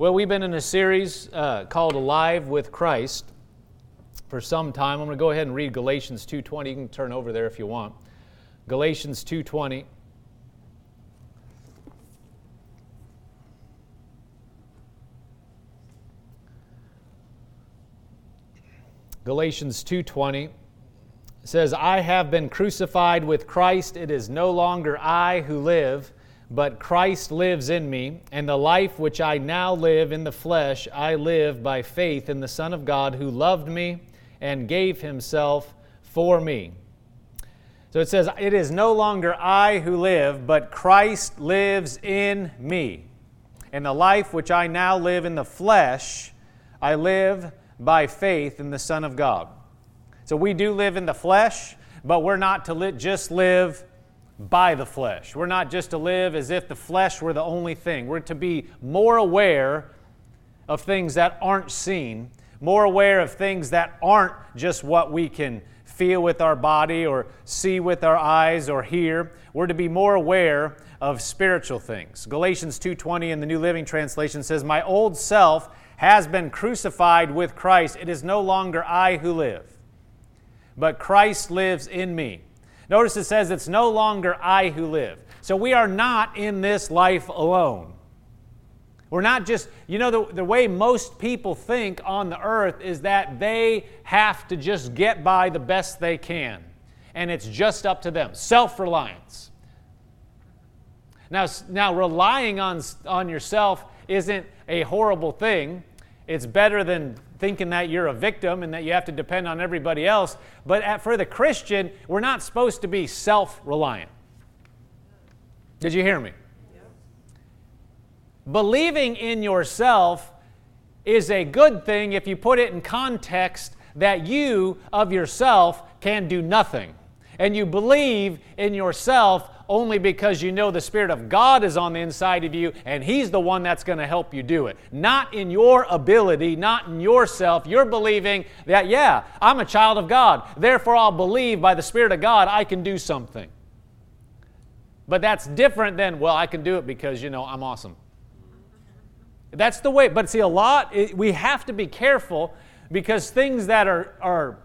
Well, we've been in a series uh, called Alive with Christ for some time. I'm going to go ahead and read Galatians 2:20. You can turn over there if you want. Galatians 2:20. Galatians 2:20 says, "I have been crucified with Christ; it is no longer I who live, but Christ lives in me, and the life which I now live in the flesh, I live by faith in the Son of God who loved me and gave himself for me. So it says, It is no longer I who live, but Christ lives in me. And the life which I now live in the flesh, I live by faith in the Son of God. So we do live in the flesh, but we're not to li- just live by the flesh. We're not just to live as if the flesh were the only thing. We're to be more aware of things that aren't seen, more aware of things that aren't just what we can feel with our body or see with our eyes or hear. We're to be more aware of spiritual things. Galatians 2:20 in the New Living Translation says, "My old self has been crucified with Christ. It is no longer I who live, but Christ lives in me." Notice it says it's no longer I who live. So we are not in this life alone. We're not just, you know, the, the way most people think on the earth is that they have to just get by the best they can. And it's just up to them. Self reliance. Now, now, relying on, on yourself isn't a horrible thing. It's better than thinking that you're a victim and that you have to depend on everybody else. But at, for the Christian, we're not supposed to be self reliant. Did you hear me? Believing in yourself is a good thing if you put it in context that you of yourself can do nothing. And you believe in yourself only because you know the Spirit of God is on the inside of you and He's the one that's going to help you do it. Not in your ability, not in yourself. You're believing that, yeah, I'm a child of God. Therefore, I'll believe by the Spirit of God I can do something. But that's different than, well, I can do it because, you know, I'm awesome. That's the way. But see, a lot, we have to be careful because things that are, are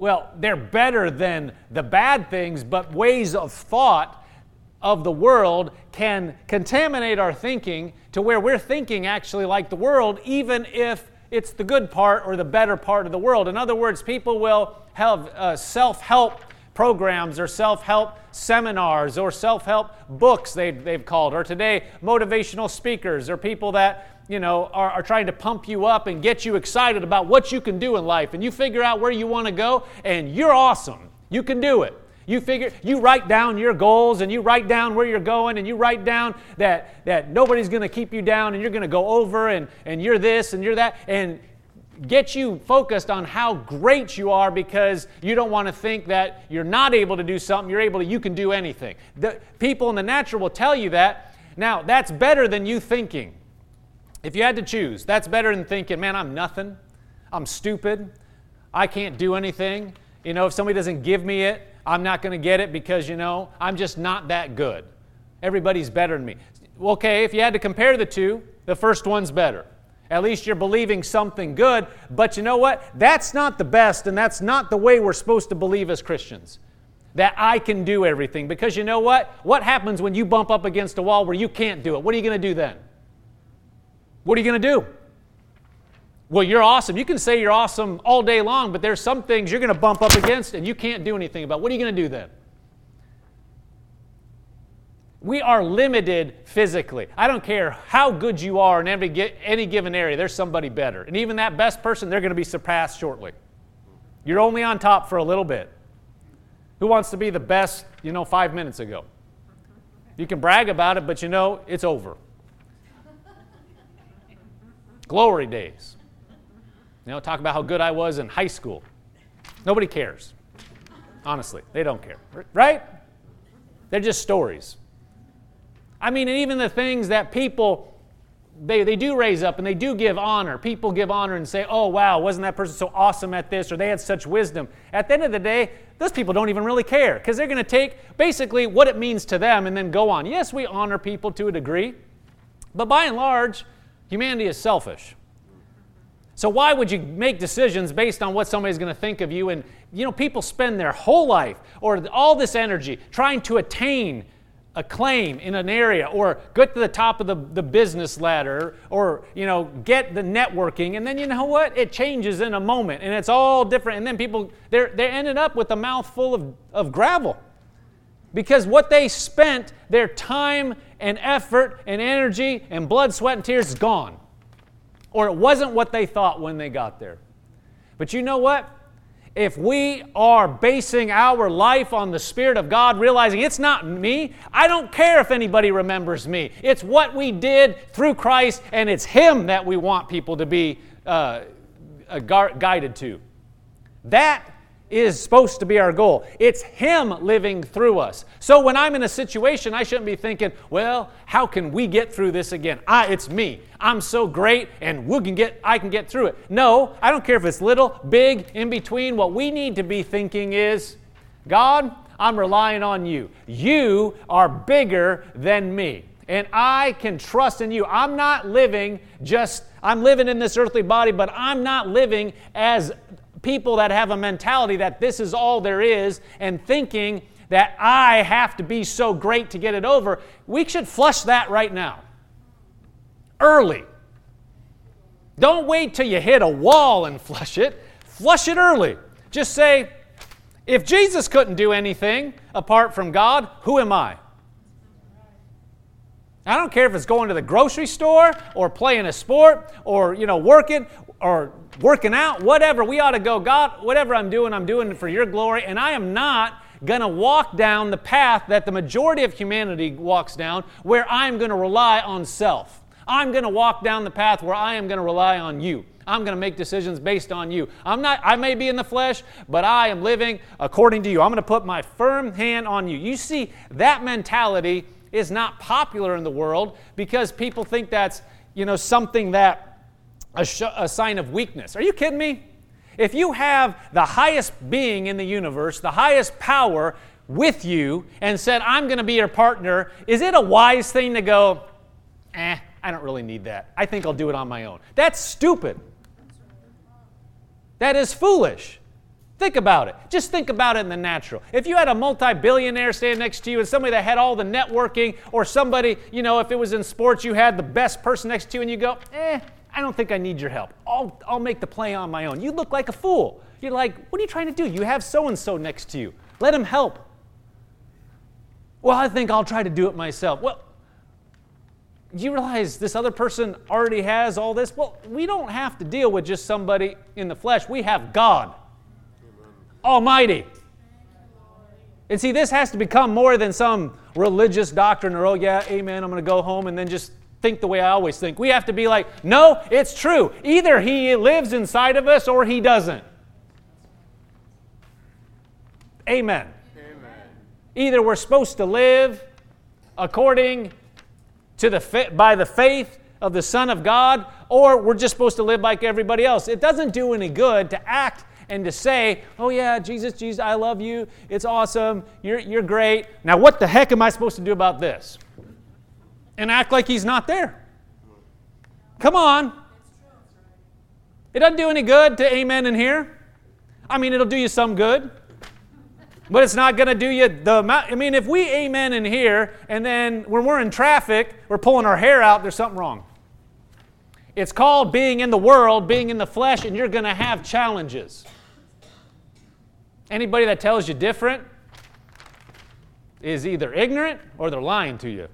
well, they're better than the bad things, but ways of thought of the world can contaminate our thinking to where we're thinking actually like the world, even if it's the good part or the better part of the world. In other words, people will have uh, self help programs or self help seminars or self help books, they, they've called, or today, motivational speakers or people that you know, are, are, trying to pump you up and get you excited about what you can do in life. And you figure out where you want to go, and you're awesome. You can do it. You figure, you write down your goals and you write down where you're going and you write down that, that nobody's going to keep you down and you're going to go over and, and you're this and you're that. And get you focused on how great you are because you don't want to think that you're not able to do something, you're able to, you can do anything. The, people in the natural will tell you that. Now, that's better than you thinking. If you had to choose, that's better than thinking, man, I'm nothing. I'm stupid. I can't do anything. You know, if somebody doesn't give me it, I'm not going to get it because, you know, I'm just not that good. Everybody's better than me. Okay, if you had to compare the two, the first one's better. At least you're believing something good, but you know what? That's not the best, and that's not the way we're supposed to believe as Christians. That I can do everything. Because you know what? What happens when you bump up against a wall where you can't do it? What are you going to do then? What are you going to do? Well, you're awesome. You can say you're awesome all day long, but there's some things you're going to bump up against and you can't do anything about. What are you going to do then? We are limited physically. I don't care how good you are in every, any given area, there's somebody better. And even that best person, they're going to be surpassed shortly. You're only on top for a little bit. Who wants to be the best, you know, five minutes ago? You can brag about it, but you know, it's over. Glory days. You know, talk about how good I was in high school. Nobody cares. Honestly, they don't care. Right? They're just stories. I mean, and even the things that people they, they do raise up and they do give honor. People give honor and say, oh, wow, wasn't that person so awesome at this or they had such wisdom. At the end of the day, those people don't even really care because they're going to take basically what it means to them and then go on. Yes, we honor people to a degree, but by and large, Humanity is selfish. So why would you make decisions based on what somebody's going to think of you? And you know, people spend their whole life or all this energy trying to attain a claim in an area or get to the top of the, the business ladder or you know get the networking and then you know what it changes in a moment and it's all different and then people they're they ended up with a mouthful of, of gravel because what they spent their time and effort and energy and blood sweat and tears is gone or it wasn't what they thought when they got there. But you know what? If we are basing our life on the Spirit of God, realizing it's not me, I don't care if anybody remembers me. It's what we did through Christ, and it's Him that we want people to be uh, uh, guided to. That is supposed to be our goal. It's Him living through us. So when I'm in a situation, I shouldn't be thinking, well, how can we get through this again? I, it's me. I'm so great and we can get, I can get through it. No, I don't care if it's little, big, in between. What we need to be thinking is, God, I'm relying on you. You are bigger than me. And I can trust in you. I'm not living just, I'm living in this earthly body, but I'm not living as people that have a mentality that this is all there is and thinking that I have to be so great to get it over, we should flush that right now. Early. Don't wait till you hit a wall and flush it. Flush it early. Just say, if Jesus couldn't do anything apart from God, who am I? I don't care if it's going to the grocery store or playing a sport or you know working or working out, whatever. We ought to go, God, whatever I'm doing, I'm doing it for your glory. And I am not going to walk down the path that the majority of humanity walks down, where I'm going to rely on self. I'm going to walk down the path where I am going to rely on you. I'm going to make decisions based on you. I'm not I may be in the flesh, but I am living according to you. I'm going to put my firm hand on you. You see that mentality is not popular in the world because people think that's, you know, something that a, sh- a sign of weakness. Are you kidding me? If you have the highest being in the universe, the highest power with you, and said, I'm going to be your partner, is it a wise thing to go, eh, I don't really need that. I think I'll do it on my own? That's stupid. That is foolish. Think about it. Just think about it in the natural. If you had a multi billionaire stand next to you and somebody that had all the networking, or somebody, you know, if it was in sports, you had the best person next to you and you go, eh, I don't think I need your help. I'll, I'll make the play on my own. You look like a fool. You're like, what are you trying to do? You have so and so next to you. Let him help. Well, I think I'll try to do it myself. Well, do you realize this other person already has all this? Well, we don't have to deal with just somebody in the flesh. We have God, Amen. Almighty. And see, this has to become more than some religious doctrine or, oh, yeah, amen, I'm going to go home and then just think the way I always think. We have to be like, no, it's true. Either He lives inside of us or He doesn't. Amen. Amen. Either we're supposed to live according to the by the faith of the Son of God, or we're just supposed to live like everybody else. It doesn't do any good to act and to say, oh yeah, Jesus, Jesus, I love you. It's awesome. You're, you're great. Now, what the heck am I supposed to do about this? And act like he's not there. Come on. It doesn't do any good to amen in here. I mean, it'll do you some good, but it's not going to do you the amount. I mean, if we amen in here and then when we're in traffic, we're pulling our hair out, there's something wrong. It's called being in the world, being in the flesh, and you're going to have challenges. Anybody that tells you different is either ignorant or they're lying to you.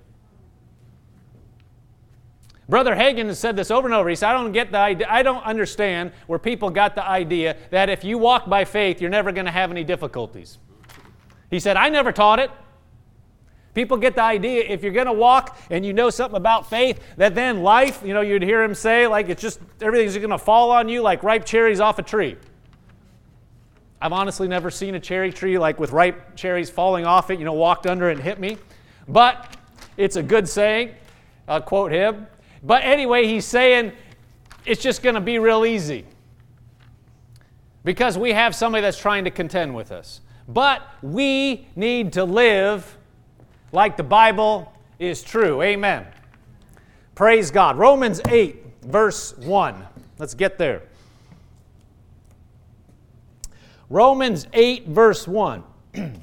Brother Hagin has said this over and over. He said, I don't get the idea, I don't understand where people got the idea that if you walk by faith, you're never going to have any difficulties. He said, I never taught it. People get the idea if you're going to walk and you know something about faith, that then life, you know, you'd hear him say, like it's just everything's going to fall on you like ripe cherries off a tree. I've honestly never seen a cherry tree like with ripe cherries falling off it, you know, walked under it and hit me. But it's a good saying. I'll quote him. But anyway, he's saying it's just going to be real easy because we have somebody that's trying to contend with us. But we need to live like the Bible is true. Amen. Praise God. Romans 8 verse 1. Let's get there. Romans 8, verse 1.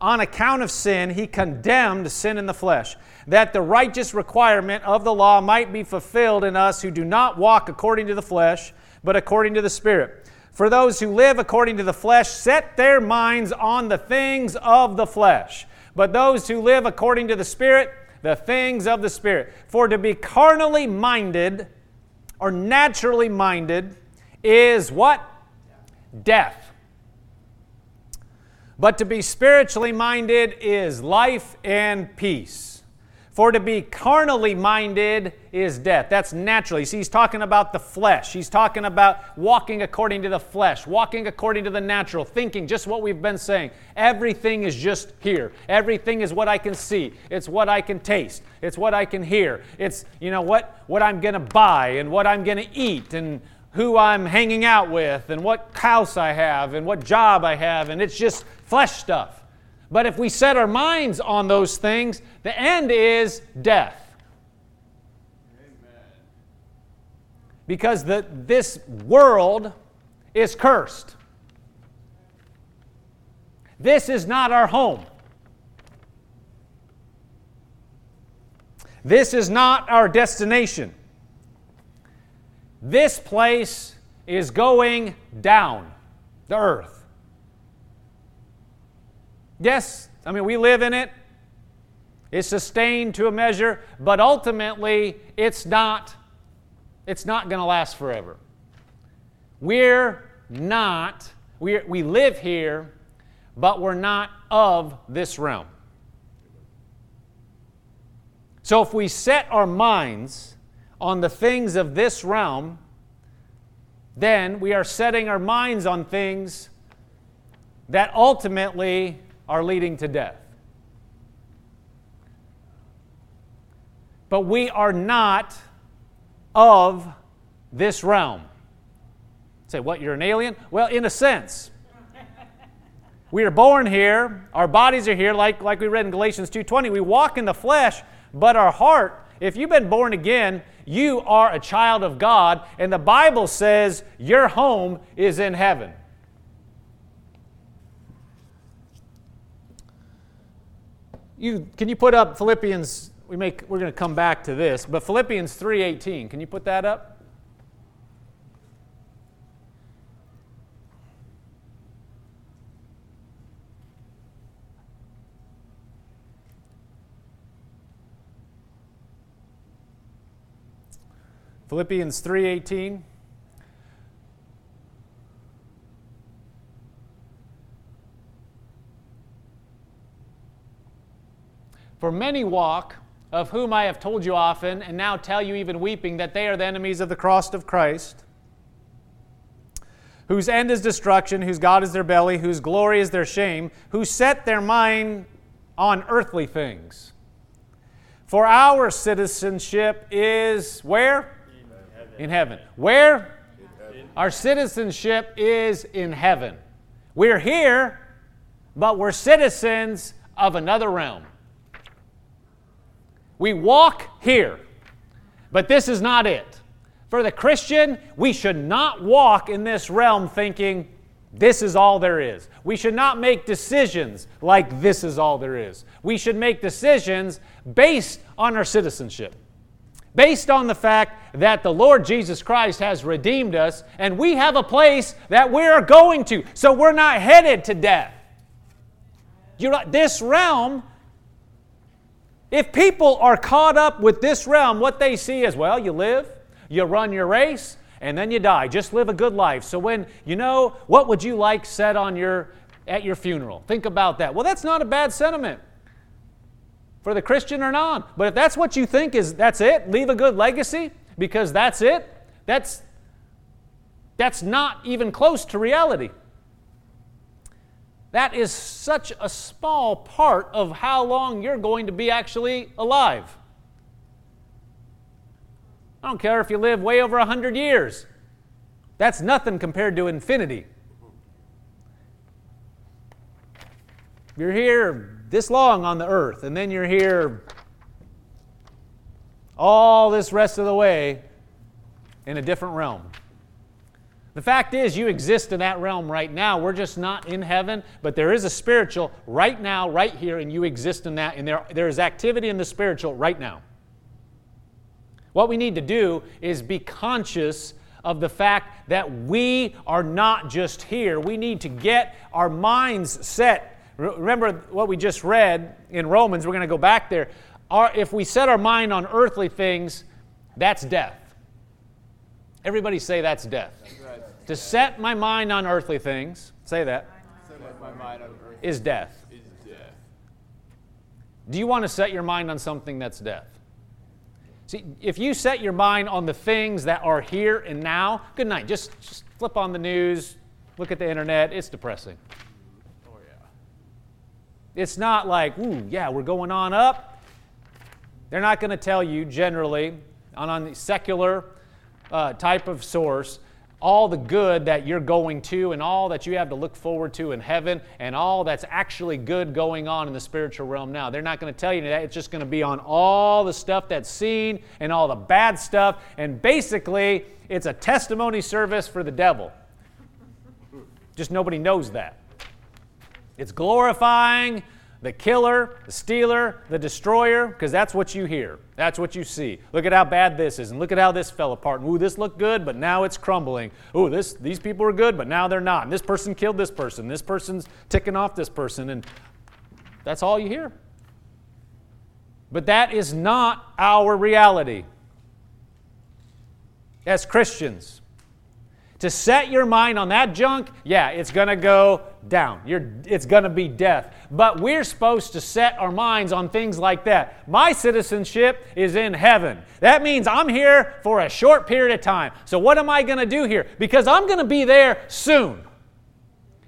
on account of sin, he condemned sin in the flesh, that the righteous requirement of the law might be fulfilled in us who do not walk according to the flesh, but according to the Spirit. For those who live according to the flesh set their minds on the things of the flesh, but those who live according to the Spirit, the things of the Spirit. For to be carnally minded or naturally minded is what? Death but to be spiritually minded is life and peace. For to be carnally minded is death. That's naturally. See, he's talking about the flesh. He's talking about walking according to the flesh, walking according to the natural, thinking just what we've been saying. Everything is just here. Everything is what I can see. It's what I can taste. It's what I can hear. It's, you know, what, what I'm going to buy and what I'm going to eat and who I'm hanging out with and what house I have and what job I have. And it's just flesh stuff. But if we set our minds on those things, the end is death. Amen. Because the, this world is cursed. This is not our home. This is not our destination. This place is going down the earth. Yes, I mean, we live in it. It's sustained to a measure, but ultimately it's not it's not going to last forever. We're not we we live here, but we're not of this realm. So if we set our minds on the things of this realm, then we are setting our minds on things that ultimately are leading to death. But we are not of this realm. Say, what, you're an alien? Well, in a sense. we are born here, our bodies are here, like, like we read in Galatians 2.20. We walk in the flesh, but our heart, if you've been born again, you are a child of God, and the Bible says your home is in heaven. you, can you put up Philippians? We make, we're going to come back to this, but Philippians 3.18, can you put that up? Philippians 3:18 For many walk, of whom I have told you often, and now tell you even weeping, that they are the enemies of the cross of Christ, whose end is destruction, whose God is their belly, whose glory is their shame, who set their mind on earthly things. For our citizenship is where? In heaven. Where? In heaven. Our citizenship is in heaven. We're here, but we're citizens of another realm. We walk here, but this is not it. For the Christian, we should not walk in this realm thinking, this is all there is. We should not make decisions like this is all there is. We should make decisions based on our citizenship, based on the fact that the Lord Jesus Christ has redeemed us and we have a place that we're going to. So we're not headed to death. You're know, this realm if people are caught up with this realm, what they see is, well, you live, you run your race, and then you die. Just live a good life. So when you know, what would you like said on your at your funeral? Think about that. Well, that's not a bad sentiment. For the Christian or not. But if that's what you think is that's it, leave a good legacy because that's it, that's that's not even close to reality. That is such a small part of how long you're going to be actually alive. I don't care if you live way over 100 years. That's nothing compared to infinity. You're here this long on the earth, and then you're here all this rest of the way in a different realm. The fact is, you exist in that realm right now. We're just not in heaven, but there is a spiritual right now, right here, and you exist in that. And there, there is activity in the spiritual right now. What we need to do is be conscious of the fact that we are not just here. We need to get our minds set. Remember what we just read in Romans, we're going to go back there. Our, if we set our mind on earthly things, that's death. Everybody say that's death. That's right. To set my mind on earthly things, say that, is death. Is death. Do you want to set your mind on something that's death? See, if you set your mind on the things that are here and now, good night. Just, just flip on the news, look at the internet. It's depressing. It's not like, ooh, yeah, we're going on up. They're not going to tell you generally on, on the secular uh, type of source, all the good that you're going to and all that you have to look forward to in heaven and all that's actually good going on in the spiritual realm now. They're not going to tell you that. It's just going to be on all the stuff that's seen and all the bad stuff. And basically, it's a testimony service for the devil. Just nobody knows that. It's glorifying the killer, the stealer, the destroyer, because that's what you hear. That's what you see. Look at how bad this is, and look at how this fell apart. Ooh, this looked good, but now it's crumbling. Ooh, this these people are good, but now they're not. And this person killed this person. This person's ticking off this person, and that's all you hear. But that is not our reality. As Christians, to set your mind on that junk, yeah, it's going to go down. You're, it's going to be death. But we're supposed to set our minds on things like that. My citizenship is in heaven. That means I'm here for a short period of time. So, what am I going to do here? Because I'm going to be there soon.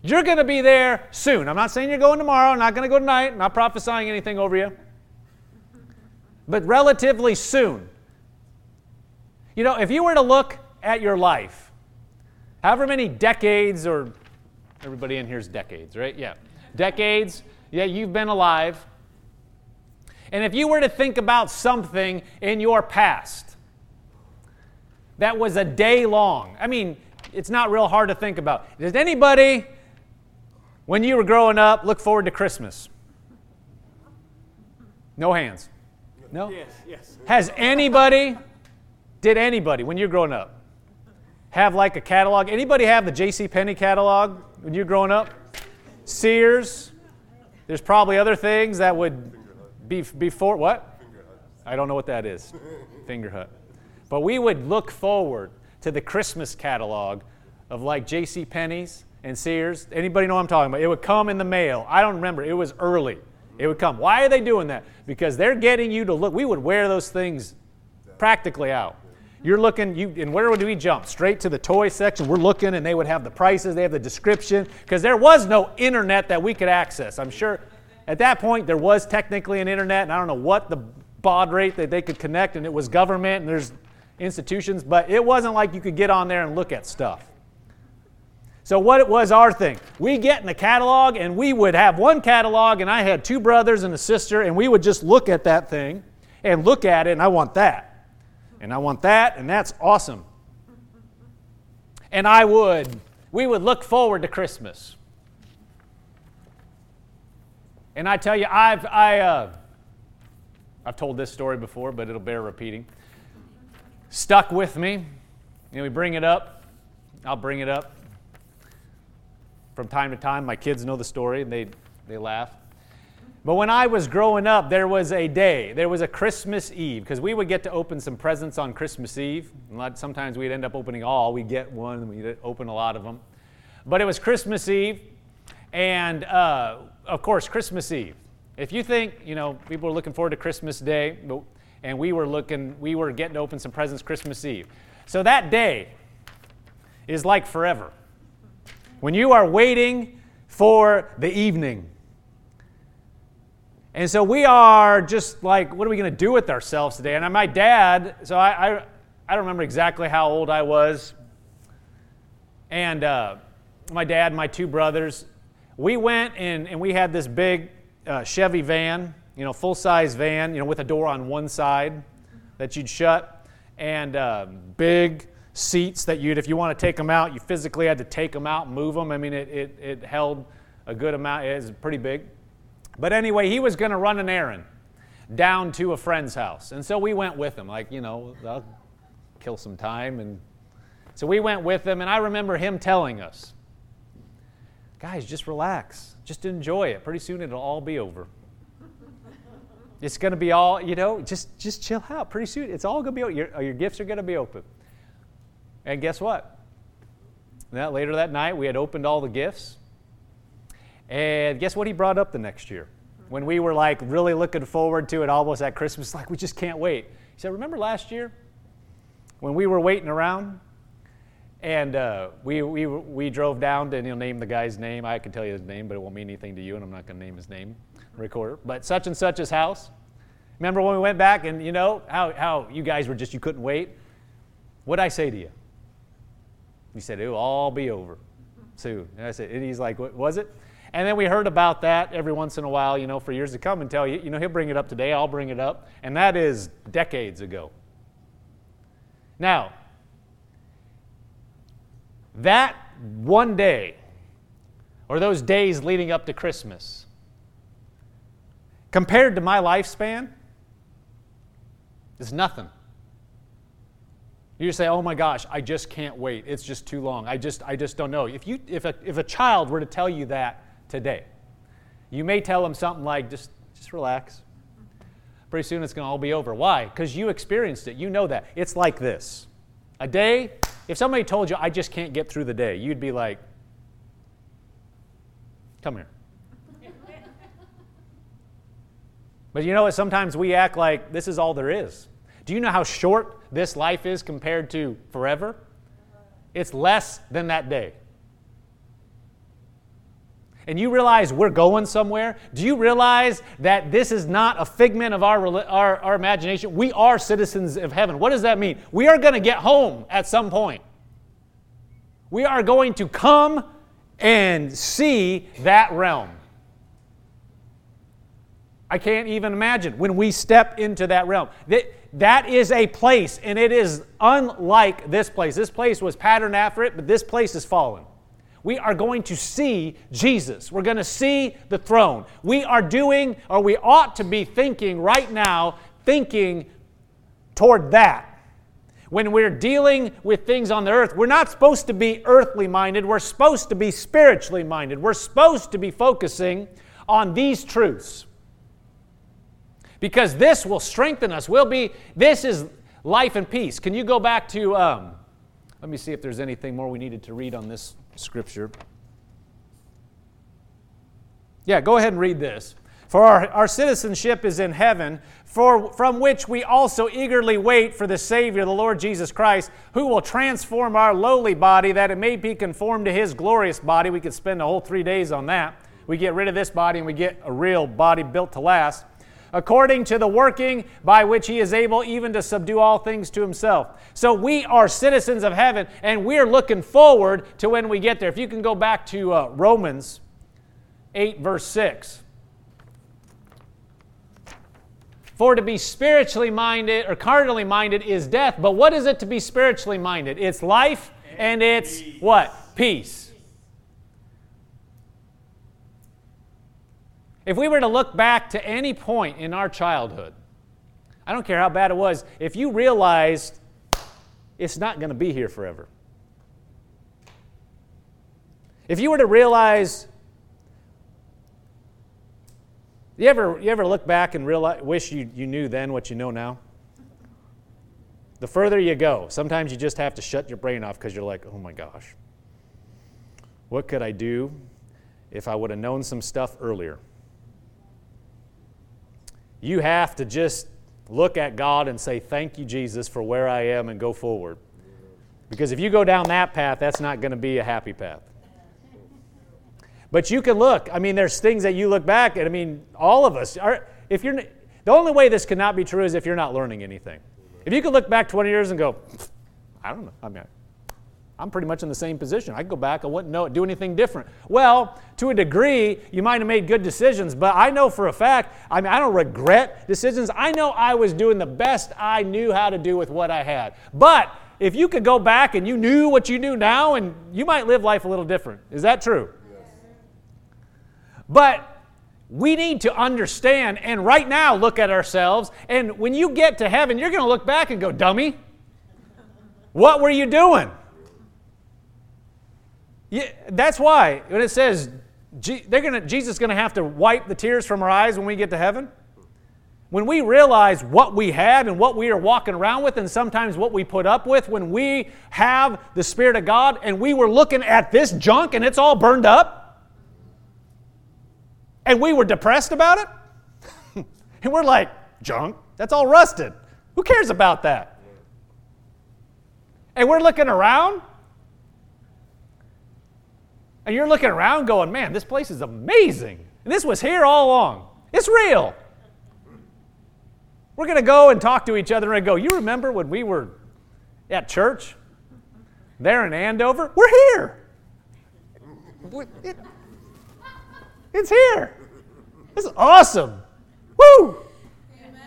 You're going to be there soon. I'm not saying you're going tomorrow, I'm not going to go tonight, I'm not prophesying anything over you. But relatively soon. You know, if you were to look at your life, however many decades, or everybody in here is decades, right? Yeah. Decades, yeah, you've been alive. And if you were to think about something in your past that was a day long, I mean, it's not real hard to think about. Does anybody, when you were growing up, look forward to Christmas? No hands. No? Yes, yes. Has anybody, did anybody, when you're growing up, have like a catalog. Anybody have the J.C. Penney catalog when you're growing up? Sears. There's probably other things that would be before what? I don't know what that is. Fingerhut. But we would look forward to the Christmas catalog of like J.C. Penney's and Sears. Anybody know what I'm talking about? It would come in the mail. I don't remember. It was early. It would come. Why are they doing that? Because they're getting you to look. We would wear those things practically out. You're looking, you, and where would we jump? Straight to the toy section. We're looking, and they would have the prices, they have the description, because there was no internet that we could access. I'm sure at that point there was technically an internet, and I don't know what the baud rate that they could connect, and it was government, and there's institutions, but it wasn't like you could get on there and look at stuff. So, what it was our thing, we get in the catalog, and we would have one catalog, and I had two brothers and a sister, and we would just look at that thing and look at it, and I want that and I want that, and that's awesome. And I would, we would look forward to Christmas. And I tell you, I've, I, uh, I've told this story before, but it'll bear repeating. Stuck with me. and we bring it up. I'll bring it up. From time to time, my kids know the story and they, they laugh. But when I was growing up, there was a day, there was a Christmas Eve, because we would get to open some presents on Christmas Eve. Sometimes we'd end up opening all. We'd get one, we'd open a lot of them. But it was Christmas Eve, and uh, of course, Christmas Eve. If you think, you know, people are looking forward to Christmas Day, and we were looking, we were getting to open some presents Christmas Eve. So that day is like forever. When you are waiting for the evening. And so we are just like, what are we going to do with ourselves today? And my dad, so I, I, I don't remember exactly how old I was. And uh, my dad, my two brothers, we went and, and we had this big uh, Chevy van, you know, full size van, you know, with a door on one side that you'd shut, and uh, big seats that you'd, if you want to take them out, you physically had to take them out move them. I mean, it, it, it held a good amount, it was pretty big. But anyway, he was going to run an errand down to a friend's house. And so we went with him, like, you know, I'll kill some time. And so we went with him, and I remember him telling us, guys, just relax, just enjoy it. Pretty soon it'll all be over. It's going to be all, you know, just, just chill out. Pretty soon it's all going to be, your, uh, your gifts are going to be open. And guess what? That later that night, we had opened all the gifts. And guess what he brought up the next year? When we were like really looking forward to it almost at Christmas, like we just can't wait. He said, Remember last year when we were waiting around? And uh, we, we, we drove down to, and he'll name the guy's name. I can tell you his name, but it won't mean anything to you, and I'm not going to name his name, recorder. But such and such his house. Remember when we went back and, you know, how, how you guys were just, you couldn't wait? What'd I say to you? He said, It'll all be over soon. And I said, and he's like, What was it? And then we heard about that every once in a while, you know, for years to come until, you you know, he'll bring it up today, I'll bring it up. And that is decades ago. Now, that one day, or those days leading up to Christmas, compared to my lifespan, is nothing. You say, "Oh my gosh, I just can't wait. It's just too long. I just, I just don't know." If you, if a, if a child were to tell you that today, you may tell them something like, "Just, just relax. Pretty soon it's going to all be over." Why? Because you experienced it. You know that. It's like this. A day if somebody told you, I just can't get through the day, you'd be like, come here. but you know what? Sometimes we act like this is all there is. Do you know how short this life is compared to forever? It's less than that day. And you realize we're going somewhere? Do you realize that this is not a figment of our, our, our imagination? We are citizens of heaven. What does that mean? We are going to get home at some point. We are going to come and see that realm. I can't even imagine when we step into that realm. That, that is a place, and it is unlike this place. This place was patterned after it, but this place is fallen. We are going to see Jesus. We're going to see the throne. We are doing, or we ought to be thinking right now, thinking toward that. When we're dealing with things on the earth, we're not supposed to be earthly minded. We're supposed to be spiritually minded. We're supposed to be focusing on these truths. Because this will strengthen us. We'll be, this is life and peace. Can you go back to, um, let me see if there's anything more we needed to read on this scripture. Yeah, go ahead and read this. For our, our citizenship is in heaven, for, from which we also eagerly wait for the Savior, the Lord Jesus Christ, who will transform our lowly body that it may be conformed to his glorious body. We could spend a whole three days on that. We get rid of this body and we get a real body built to last. According to the working by which he is able even to subdue all things to himself. So we are citizens of heaven and we're looking forward to when we get there. If you can go back to uh, Romans 8, verse 6. For to be spiritually minded or carnally minded is death. But what is it to be spiritually minded? It's life and it's what? Peace. If we were to look back to any point in our childhood, I don't care how bad it was, if you realized it's not going to be here forever. If you were to realize you ever, you ever look back and realize, wish you, you knew then what you know now? The further you go, sometimes you just have to shut your brain off because you're like, oh my gosh, what could I do if I would have known some stuff earlier? You have to just look at God and say, Thank you, Jesus, for where I am and go forward. Because if you go down that path, that's not going to be a happy path. But you can look. I mean, there's things that you look back and I mean, all of us are. If you're the only way this cannot be true is if you're not learning anything. If you could look back 20 years and go, I don't know. I mean, I'm pretty much in the same position. I could go back. I wouldn't know do anything different. Well, to a degree, you might have made good decisions, but I know for a fact. I mean, I don't regret decisions. I know I was doing the best I knew how to do with what I had. But if you could go back and you knew what you do now, and you might live life a little different. Is that true? Yes. But we need to understand and right now look at ourselves. And when you get to heaven, you're going to look back and go, dummy, what were you doing? Yeah, that's why when it says they're gonna, Jesus is going to have to wipe the tears from our eyes when we get to heaven. When we realize what we had and what we are walking around with, and sometimes what we put up with, when we have the Spirit of God and we were looking at this junk and it's all burned up, and we were depressed about it, and we're like, junk, that's all rusted. Who cares about that? And we're looking around and you're looking around going, man, this place is amazing. And this was here all along. It's real. We're going to go and talk to each other and go, you remember when we were at church there in Andover? We're here. it's here. This is awesome. Woo!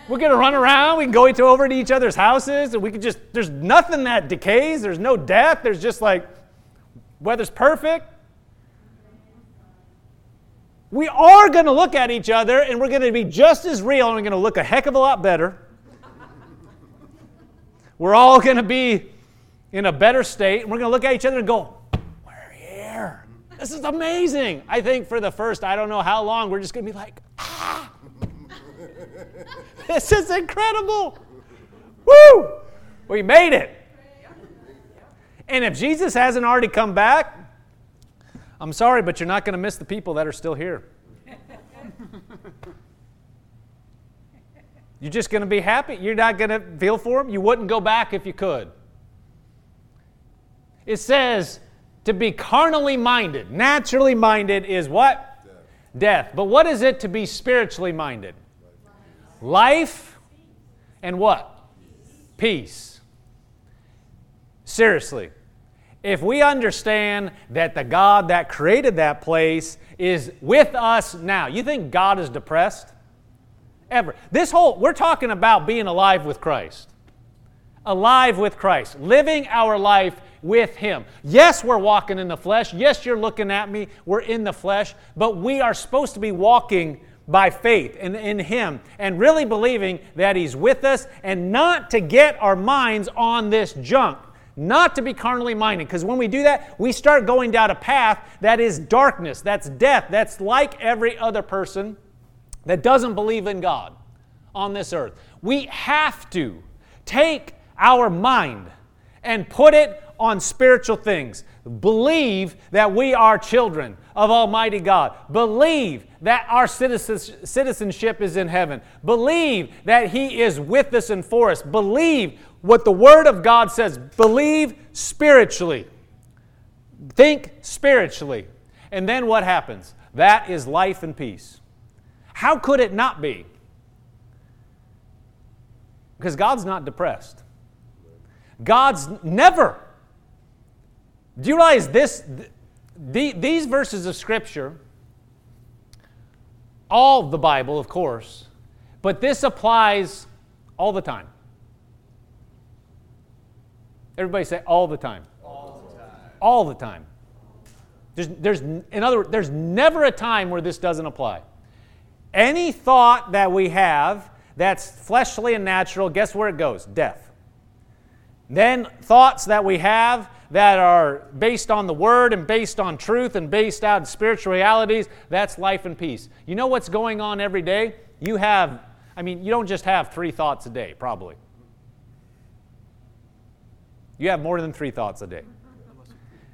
We're going to run around. We can go over to each other's houses, and we can just, there's nothing that decays. There's no death. There's just like, weather's perfect. We are going to look at each other and we're going to be just as real and we're going to look a heck of a lot better. we're all going to be in a better state and we're going to look at each other and go, We're here. This is amazing. I think for the first, I don't know how long, we're just going to be like, Ah, this is incredible. Woo! We made it. And if Jesus hasn't already come back, I'm sorry, but you're not going to miss the people that are still here. You're just going to be happy. You're not going to feel for them. You wouldn't go back if you could. It says to be carnally minded. Naturally minded is what? Death. Death. But what is it to be spiritually minded? Life and what? Peace. Seriously if we understand that the God that created that place is with us now, you think God is depressed? Ever. This whole, we're talking about being alive with Christ. Alive with Christ, living our life with Him. Yes, we're walking in the flesh. Yes, you're looking at me. We're in the flesh. But we are supposed to be walking by faith and in Him and really believing that He's with us and not to get our minds on this junk not to be carnally minded. Because when we do that, we start going down a path that is darkness, that's death, that's like every other person that doesn't believe in God on this earth. We have to take our mind and put it on spiritual things. Believe that we are children of Almighty God. Believe that our citizenship is in heaven. Believe that He is with us and for us. Believe what the Word of God says. Believe spiritually. Think spiritually. And then what happens? That is life and peace. How could it not be? Because God's not depressed. God's never. Do you realize this? The, these verses of Scripture, all the Bible, of course, but this applies all the time. Everybody say all the time. All the time. There's, there's, in other words, there's never a time where this doesn't apply. Any thought that we have that's fleshly and natural, guess where it goes? Death. Then thoughts that we have that are based on the Word and based on truth and based out spiritual realities, that's life and peace. You know what's going on every day? You have, I mean, you don't just have three thoughts a day, probably. You have more than three thoughts a day.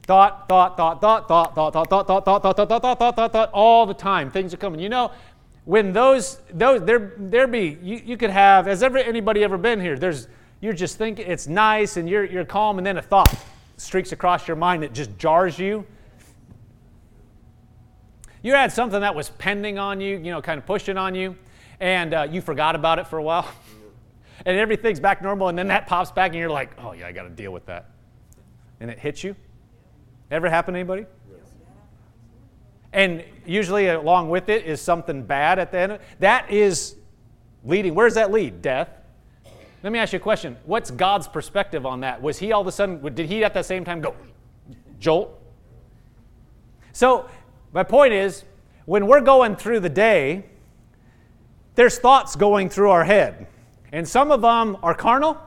Thought, thought, thought, thought, thought, thought, thought, thought, thought, thought, thought, thought, thought, thought, thought, all the time. Things are coming. You know, when those, those there, there be, you, you could have, has ever, anybody ever been here? There's, you're just thinking, it's nice and you're, you're calm, and then a thought streaks across your mind that just jars you. You had something that was pending on you, you know, kind of pushing on you, and uh, you forgot about it for a while. and everything's back normal, and then that pops back, and you're like, oh, yeah, I got to deal with that. And it hits you. Ever happen to anybody? And usually, along with it, is something bad at the end. That is leading. Where does that lead? Death. Let me ask you a question. What's God's perspective on that? Was he all of a sudden, did he at the same time go, jolt? So, my point is, when we're going through the day, there's thoughts going through our head. And some of them are carnal.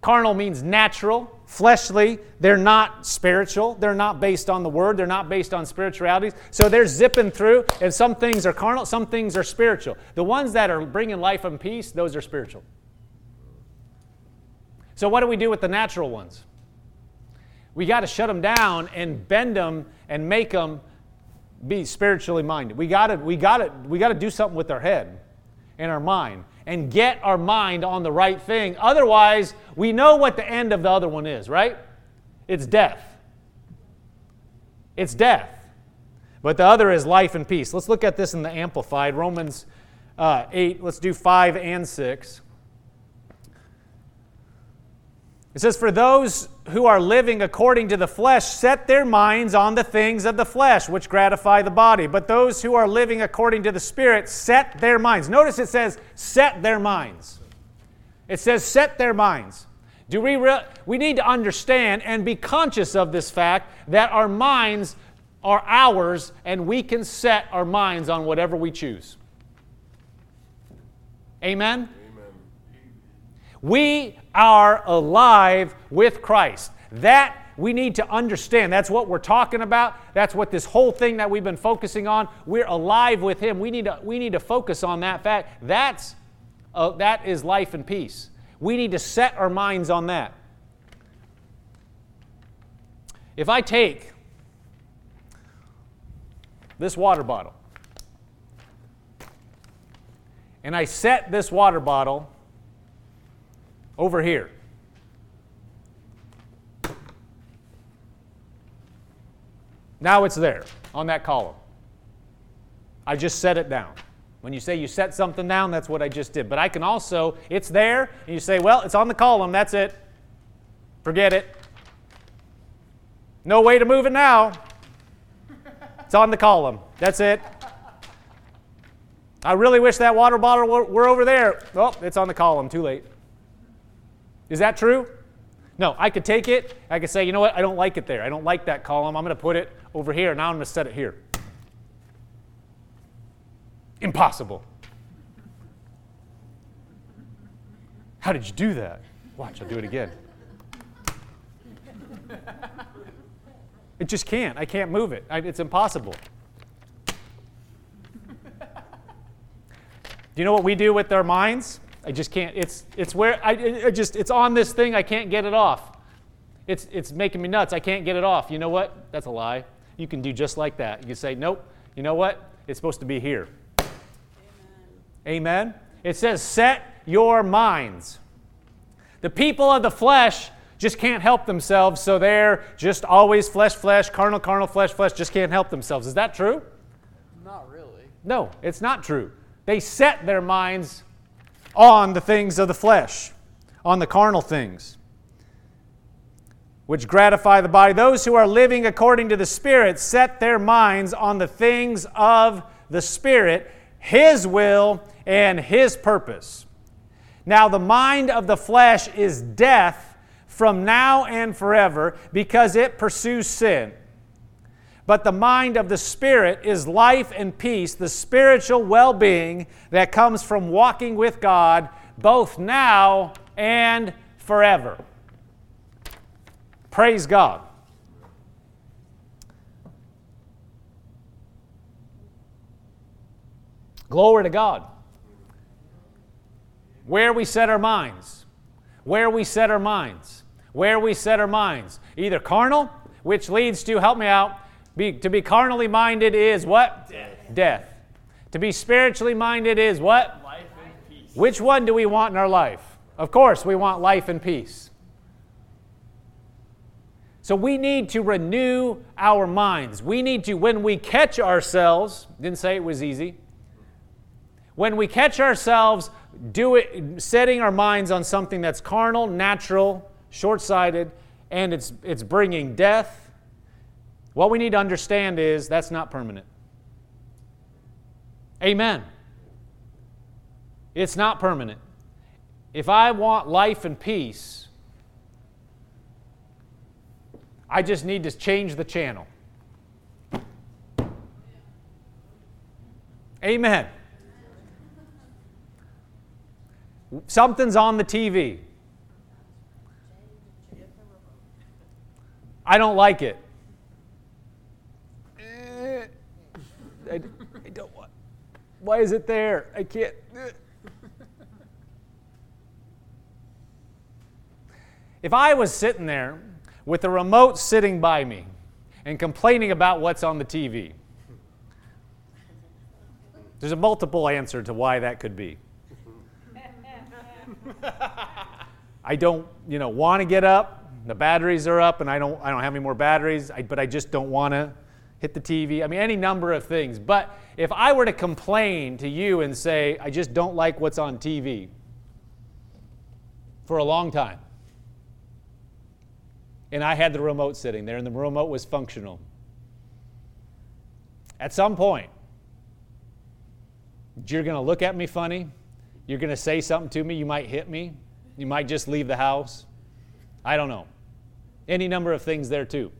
Carnal means natural fleshly, they're not spiritual, they're not based on the word, they're not based on spiritualities. So they're zipping through, and some things are carnal, some things are spiritual. The ones that are bringing life and peace, those are spiritual. So, what do we do with the natural ones? We got to shut them down and bend them and make them be spiritually minded. We got to we got to we got to do something with our head and our mind and get our mind on the right thing. Otherwise, we know what the end of the other one is, right? It's death. It's death. But the other is life and peace. Let's look at this in the Amplified, Romans uh, 8. Let's do 5 and 6. It says, For those who are living according to the flesh set their minds on the things of the flesh, which gratify the body. But those who are living according to the Spirit set their minds. Notice it says, set their minds. It says, set their minds. Do we, re- we need to understand and be conscious of this fact that our minds are ours and we can set our minds on whatever we choose. Amen? We are alive with Christ. That we need to understand. That's what we're talking about. That's what this whole thing that we've been focusing on. We're alive with Him. We need to, we need to focus on that fact. That's, uh, that is life and peace. We need to set our minds on that. If I take this water bottle and I set this water bottle over here. Now it's there on that column. I just set it down. When you say you set something down, that's what I just did. But I can also, it's there, and you say, well, it's on the column, that's it. Forget it. No way to move it now. It's on the column. That's it. I really wish that water bottle were, over there. Oh, it's on the column. Too late. Is that true? No, I could take it. I could say, you know what? I don't like it there. I don't like that column. I'm going to put it over here. Now I'm going to set it here. Impossible. How did you do that? Watch, I'll do it again. It just can't. I can't move it. I, it's impossible. Do you know what we do with our minds? I just can't. It's, it's where I, I just, it's on this thing. I can't get it off. It's, it's making me nuts. I can't get it off. You know what? That's a lie. You can do just like that. You can say, nope. You know what? It's supposed to be here. Amen. Amen. It says, set your minds. The people of the flesh just can't help themselves, so they're just always flesh, flesh, carnal, carnal, flesh, flesh, just can't help themselves. Is that true? Not really. No, it's not true. They set their minds on the things of the flesh, on the carnal things, which gratify the body. Those who are living according to the Spirit set their minds on the things of the Spirit, His will, and His purpose. Now, the mind of the flesh is death from now and forever because it pursues sin. But the mind of the Spirit is life and peace, the spiritual well being that comes from walking with God both now and forever. Praise God. Glory to God. Where we set our minds. Where we set our minds. Where we set our minds. Either carnal, which leads to, help me out, be, to be carnally minded is what? Death. Death. To be spiritually minded is what? Life and peace. Which one do we want in our life? Of course, we want life and peace. So we need to renew our minds. We need to, when we catch ourselves, didn't say it was easy. When we catch ourselves do it, setting our minds on something that's carnal, natural, short-sighted, and it's it's bringing death. What we need to understand is that's not permanent. Amen. It's not permanent. If I want life and peace, I just need to change the channel. Amen. Something's on the TV. I don't like it. I, I don't want. Why is it there? I can't. If I was sitting there with the remote sitting by me and complaining about what's on the TV, there's a multiple answer to why that could be. I don't, you know, want to get up. The batteries are up, and I don't, I don't have any more batteries. I, but I just don't want to hit the TV. I mean, any number of things. But if I were to complain to you and say, I just don't like what's on TV for a long time, and I had the remote sitting there, and the remote was functional, at some point, you're going to look at me funny. You're going to say something to me. You might hit me. You might just leave the house. I don't know. Any number of things there too.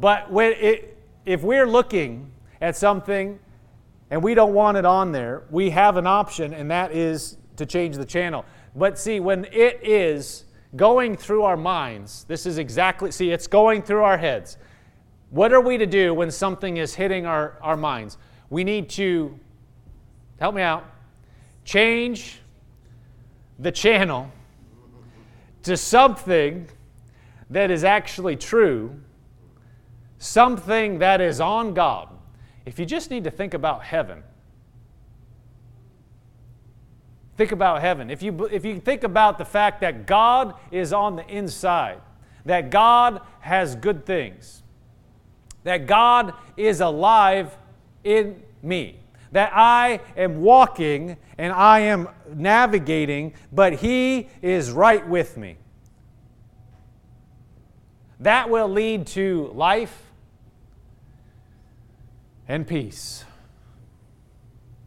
But when it, if we're looking at something and we don't want it on there, we have an option, and that is to change the channel. But see, when it is going through our minds, this is exactly, see, it's going through our heads. What are we to do when something is hitting our, our minds? We need to, help me out, change the channel to something that is actually true, something that is on God. If you just need to think about heaven, think about heaven. If you, if you think about the fact that God is on the inside, that God has good things, that God is alive in me, that I am walking and I am navigating, but He is right with me. That will lead to life and peace.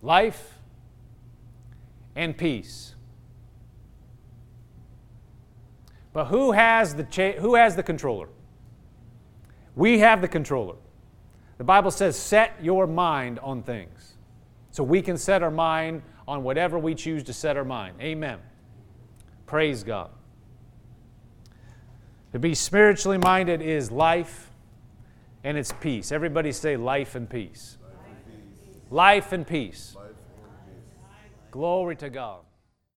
Life and peace. But who has the, cha- who has the controller? We have the controller. The Bible says, set your mind on things. So we can set our mind on whatever we choose to set our mind. Amen. Praise God. To be spiritually minded is life and it's peace. Everybody say life and peace. Life and peace. Life and peace. Life and peace. Glory to God.